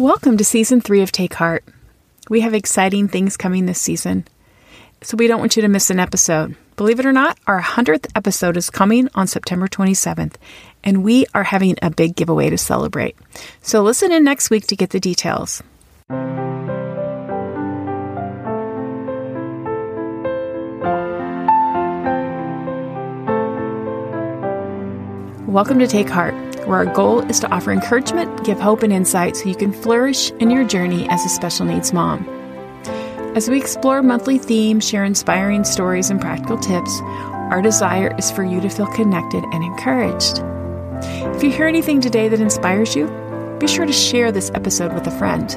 Welcome to season three of Take Heart. We have exciting things coming this season, so we don't want you to miss an episode. Believe it or not, our 100th episode is coming on September 27th, and we are having a big giveaway to celebrate. So listen in next week to get the details. Welcome to Take Heart, where our goal is to offer encouragement, give hope, and insight so you can flourish in your journey as a special needs mom. As we explore monthly themes, share inspiring stories, and practical tips, our desire is for you to feel connected and encouraged. If you hear anything today that inspires you, be sure to share this episode with a friend.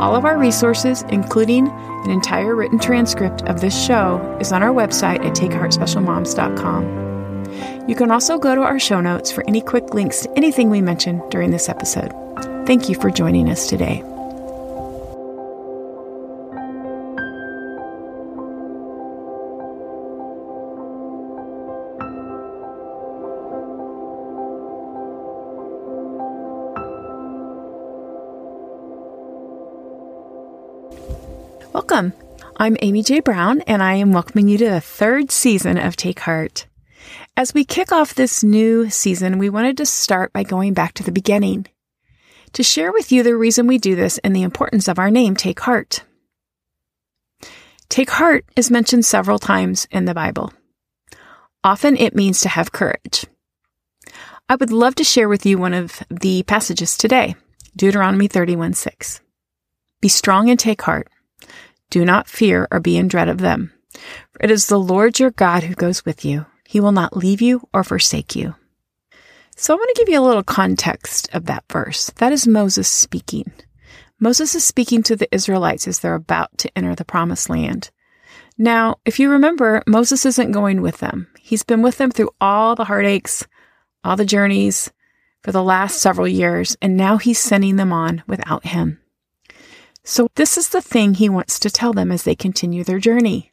All of our resources, including an entire written transcript of this show, is on our website at takeheartspecialmoms.com. You can also go to our show notes for any quick links to anything we mentioned during this episode. Thank you for joining us today. Welcome. I'm Amy J. Brown, and I am welcoming you to the third season of Take Heart. As we kick off this new season, we wanted to start by going back to the beginning to share with you the reason we do this and the importance of our name, Take Heart. Take heart is mentioned several times in the Bible. Often it means to have courage. I would love to share with you one of the passages today, Deuteronomy 31 6. Be strong and take heart. Do not fear or be in dread of them. For it is the Lord your God who goes with you. He will not leave you or forsake you. So I want to give you a little context of that verse. That is Moses speaking. Moses is speaking to the Israelites as they're about to enter the promised land. Now, if you remember, Moses isn't going with them. He's been with them through all the heartaches, all the journeys for the last several years, and now he's sending them on without him. So this is the thing he wants to tell them as they continue their journey.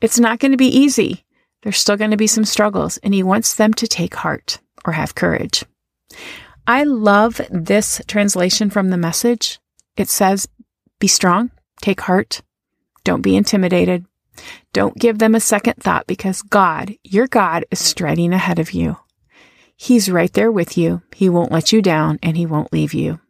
It's not going to be easy. There's still going to be some struggles, and he wants them to take heart or have courage. I love this translation from the message. It says, Be strong, take heart, don't be intimidated, don't give them a second thought because God, your God, is striding ahead of you. He's right there with you. He won't let you down and he won't leave you.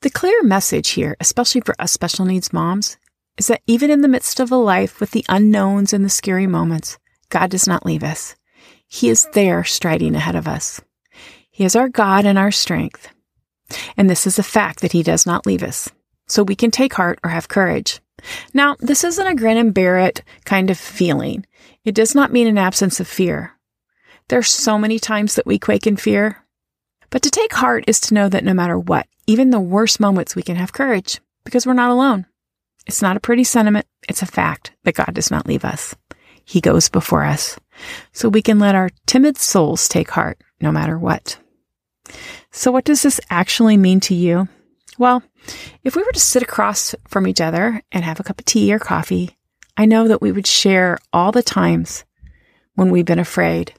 The clear message here, especially for us special needs moms, is that even in the midst of a life with the unknowns and the scary moments, God does not leave us. He is there striding ahead of us. He is our God and our strength. And this is a fact that He does not leave us. So we can take heart or have courage. Now, this isn't a grin and bear it kind of feeling. It does not mean an absence of fear. There are so many times that we quake in fear. But to take heart is to know that no matter what, even the worst moments, we can have courage because we're not alone. It's not a pretty sentiment. It's a fact that God does not leave us. He goes before us. So we can let our timid souls take heart no matter what. So what does this actually mean to you? Well, if we were to sit across from each other and have a cup of tea or coffee, I know that we would share all the times when we've been afraid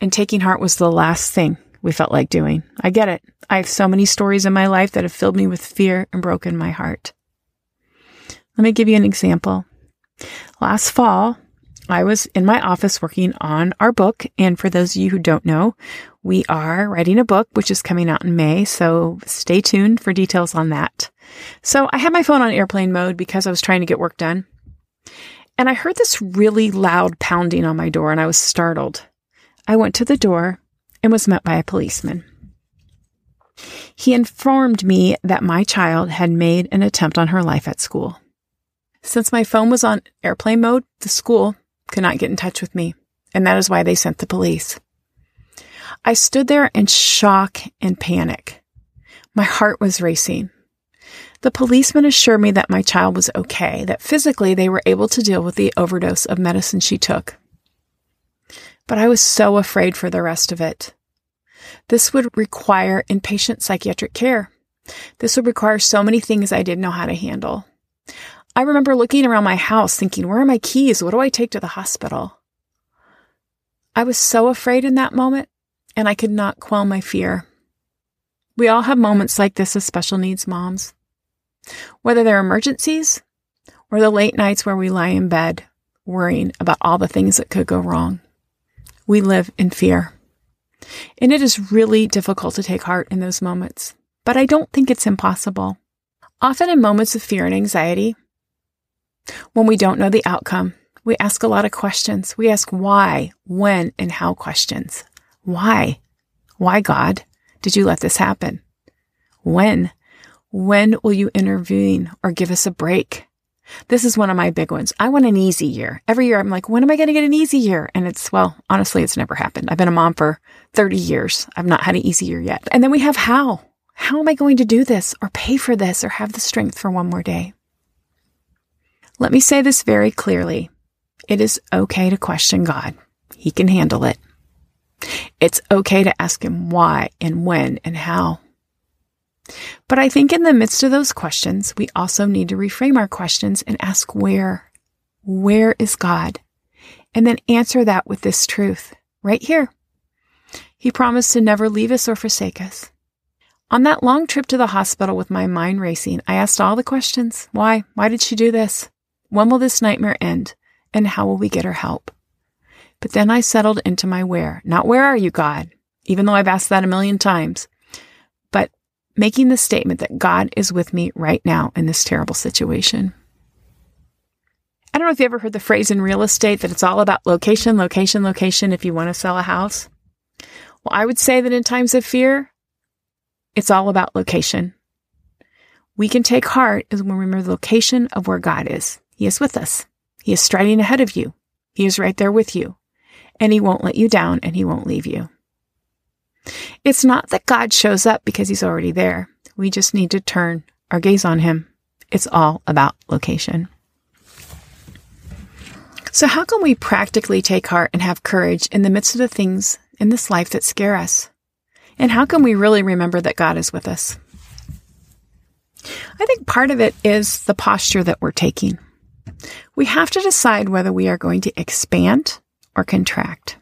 and taking heart was the last thing we felt like doing. I get it. I have so many stories in my life that have filled me with fear and broken my heart. Let me give you an example. Last fall, I was in my office working on our book. And for those of you who don't know, we are writing a book, which is coming out in May. So stay tuned for details on that. So I had my phone on airplane mode because I was trying to get work done. And I heard this really loud pounding on my door and I was startled. I went to the door and was met by a policeman. He informed me that my child had made an attempt on her life at school. Since my phone was on airplane mode, the school could not get in touch with me, and that is why they sent the police. I stood there in shock and panic. My heart was racing. The policeman assured me that my child was okay, that physically they were able to deal with the overdose of medicine she took. But I was so afraid for the rest of it. This would require inpatient psychiatric care. This would require so many things I didn't know how to handle. I remember looking around my house thinking, where are my keys? What do I take to the hospital? I was so afraid in that moment, and I could not quell my fear. We all have moments like this as special needs moms. Whether they're emergencies or the late nights where we lie in bed worrying about all the things that could go wrong. We live in fear. And it is really difficult to take heart in those moments, but I don't think it's impossible. Often in moments of fear and anxiety, when we don't know the outcome, we ask a lot of questions. We ask why, when, and how questions. Why? Why, God, did you let this happen? When? When will you intervene or give us a break? This is one of my big ones. I want an easy year. Every year I'm like, when am I going to get an easy year? And it's, well, honestly, it's never happened. I've been a mom for 30 years. I've not had an easy year yet. And then we have how. How am I going to do this or pay for this or have the strength for one more day? Let me say this very clearly. It is okay to question God. He can handle it. It's okay to ask him why and when and how. But I think in the midst of those questions, we also need to reframe our questions and ask where. Where is God? And then answer that with this truth right here. He promised to never leave us or forsake us. On that long trip to the hospital with my mind racing, I asked all the questions. Why? Why did she do this? When will this nightmare end? And how will we get her help? But then I settled into my where. Not where are you, God? Even though I've asked that a million times but making the statement that God is with me right now in this terrible situation. I don't know if you ever heard the phrase in real estate that it's all about location, location, location if you want to sell a house. Well, I would say that in times of fear, it's all about location. We can take heart as we remember the location of where God is. He is with us. He is striding ahead of you. He is right there with you. And He won't let you down and He won't leave you. It's not that God shows up because he's already there. We just need to turn our gaze on him. It's all about location. So, how can we practically take heart and have courage in the midst of the things in this life that scare us? And how can we really remember that God is with us? I think part of it is the posture that we're taking. We have to decide whether we are going to expand or contract.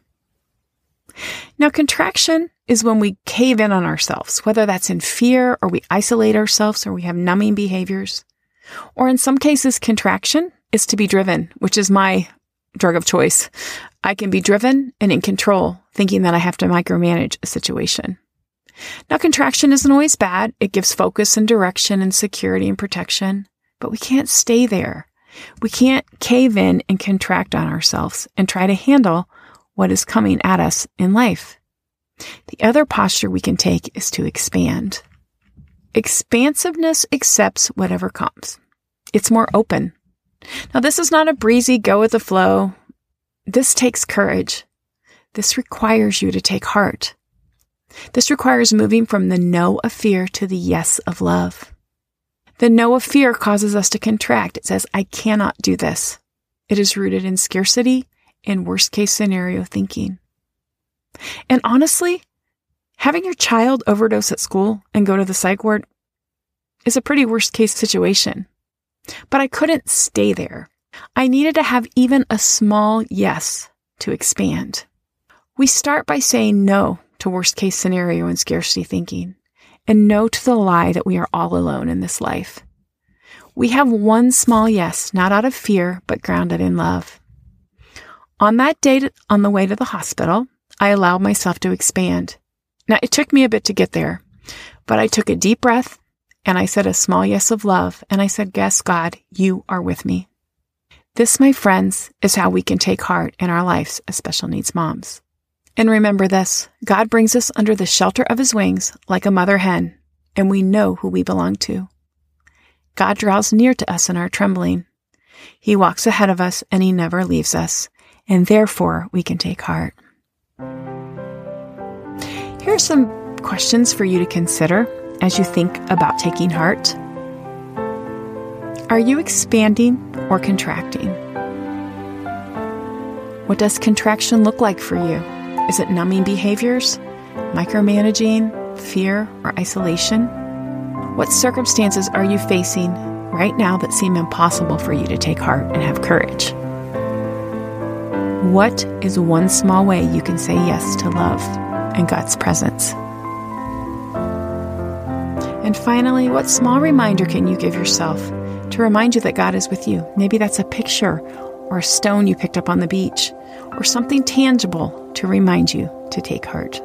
Now, contraction is when we cave in on ourselves, whether that's in fear or we isolate ourselves or we have numbing behaviors. Or in some cases, contraction is to be driven, which is my drug of choice. I can be driven and in control, thinking that I have to micromanage a situation. Now, contraction isn't always bad. It gives focus and direction and security and protection, but we can't stay there. We can't cave in and contract on ourselves and try to handle what is coming at us in life. The other posture we can take is to expand. Expansiveness accepts whatever comes. It's more open. Now, this is not a breezy go with the flow. This takes courage. This requires you to take heart. This requires moving from the no of fear to the yes of love. The no of fear causes us to contract. It says, I cannot do this. It is rooted in scarcity and worst case scenario thinking. And honestly, having your child overdose at school and go to the psych ward is a pretty worst case situation. But I couldn't stay there. I needed to have even a small yes to expand. We start by saying no to worst case scenario and scarcity thinking, and no to the lie that we are all alone in this life. We have one small yes, not out of fear, but grounded in love. On that day on the way to the hospital, I allowed myself to expand. Now, it took me a bit to get there, but I took a deep breath and I said a small yes of love. And I said, Yes, God, you are with me. This, my friends, is how we can take heart in our lives as special needs moms. And remember this God brings us under the shelter of his wings like a mother hen, and we know who we belong to. God draws near to us in our trembling. He walks ahead of us and he never leaves us, and therefore we can take heart. Here are some questions for you to consider as you think about taking heart. Are you expanding or contracting? What does contraction look like for you? Is it numbing behaviors, micromanaging, fear, or isolation? What circumstances are you facing right now that seem impossible for you to take heart and have courage? What is one small way you can say yes to love and God's presence? And finally, what small reminder can you give yourself to remind you that God is with you? Maybe that's a picture or a stone you picked up on the beach or something tangible to remind you to take heart.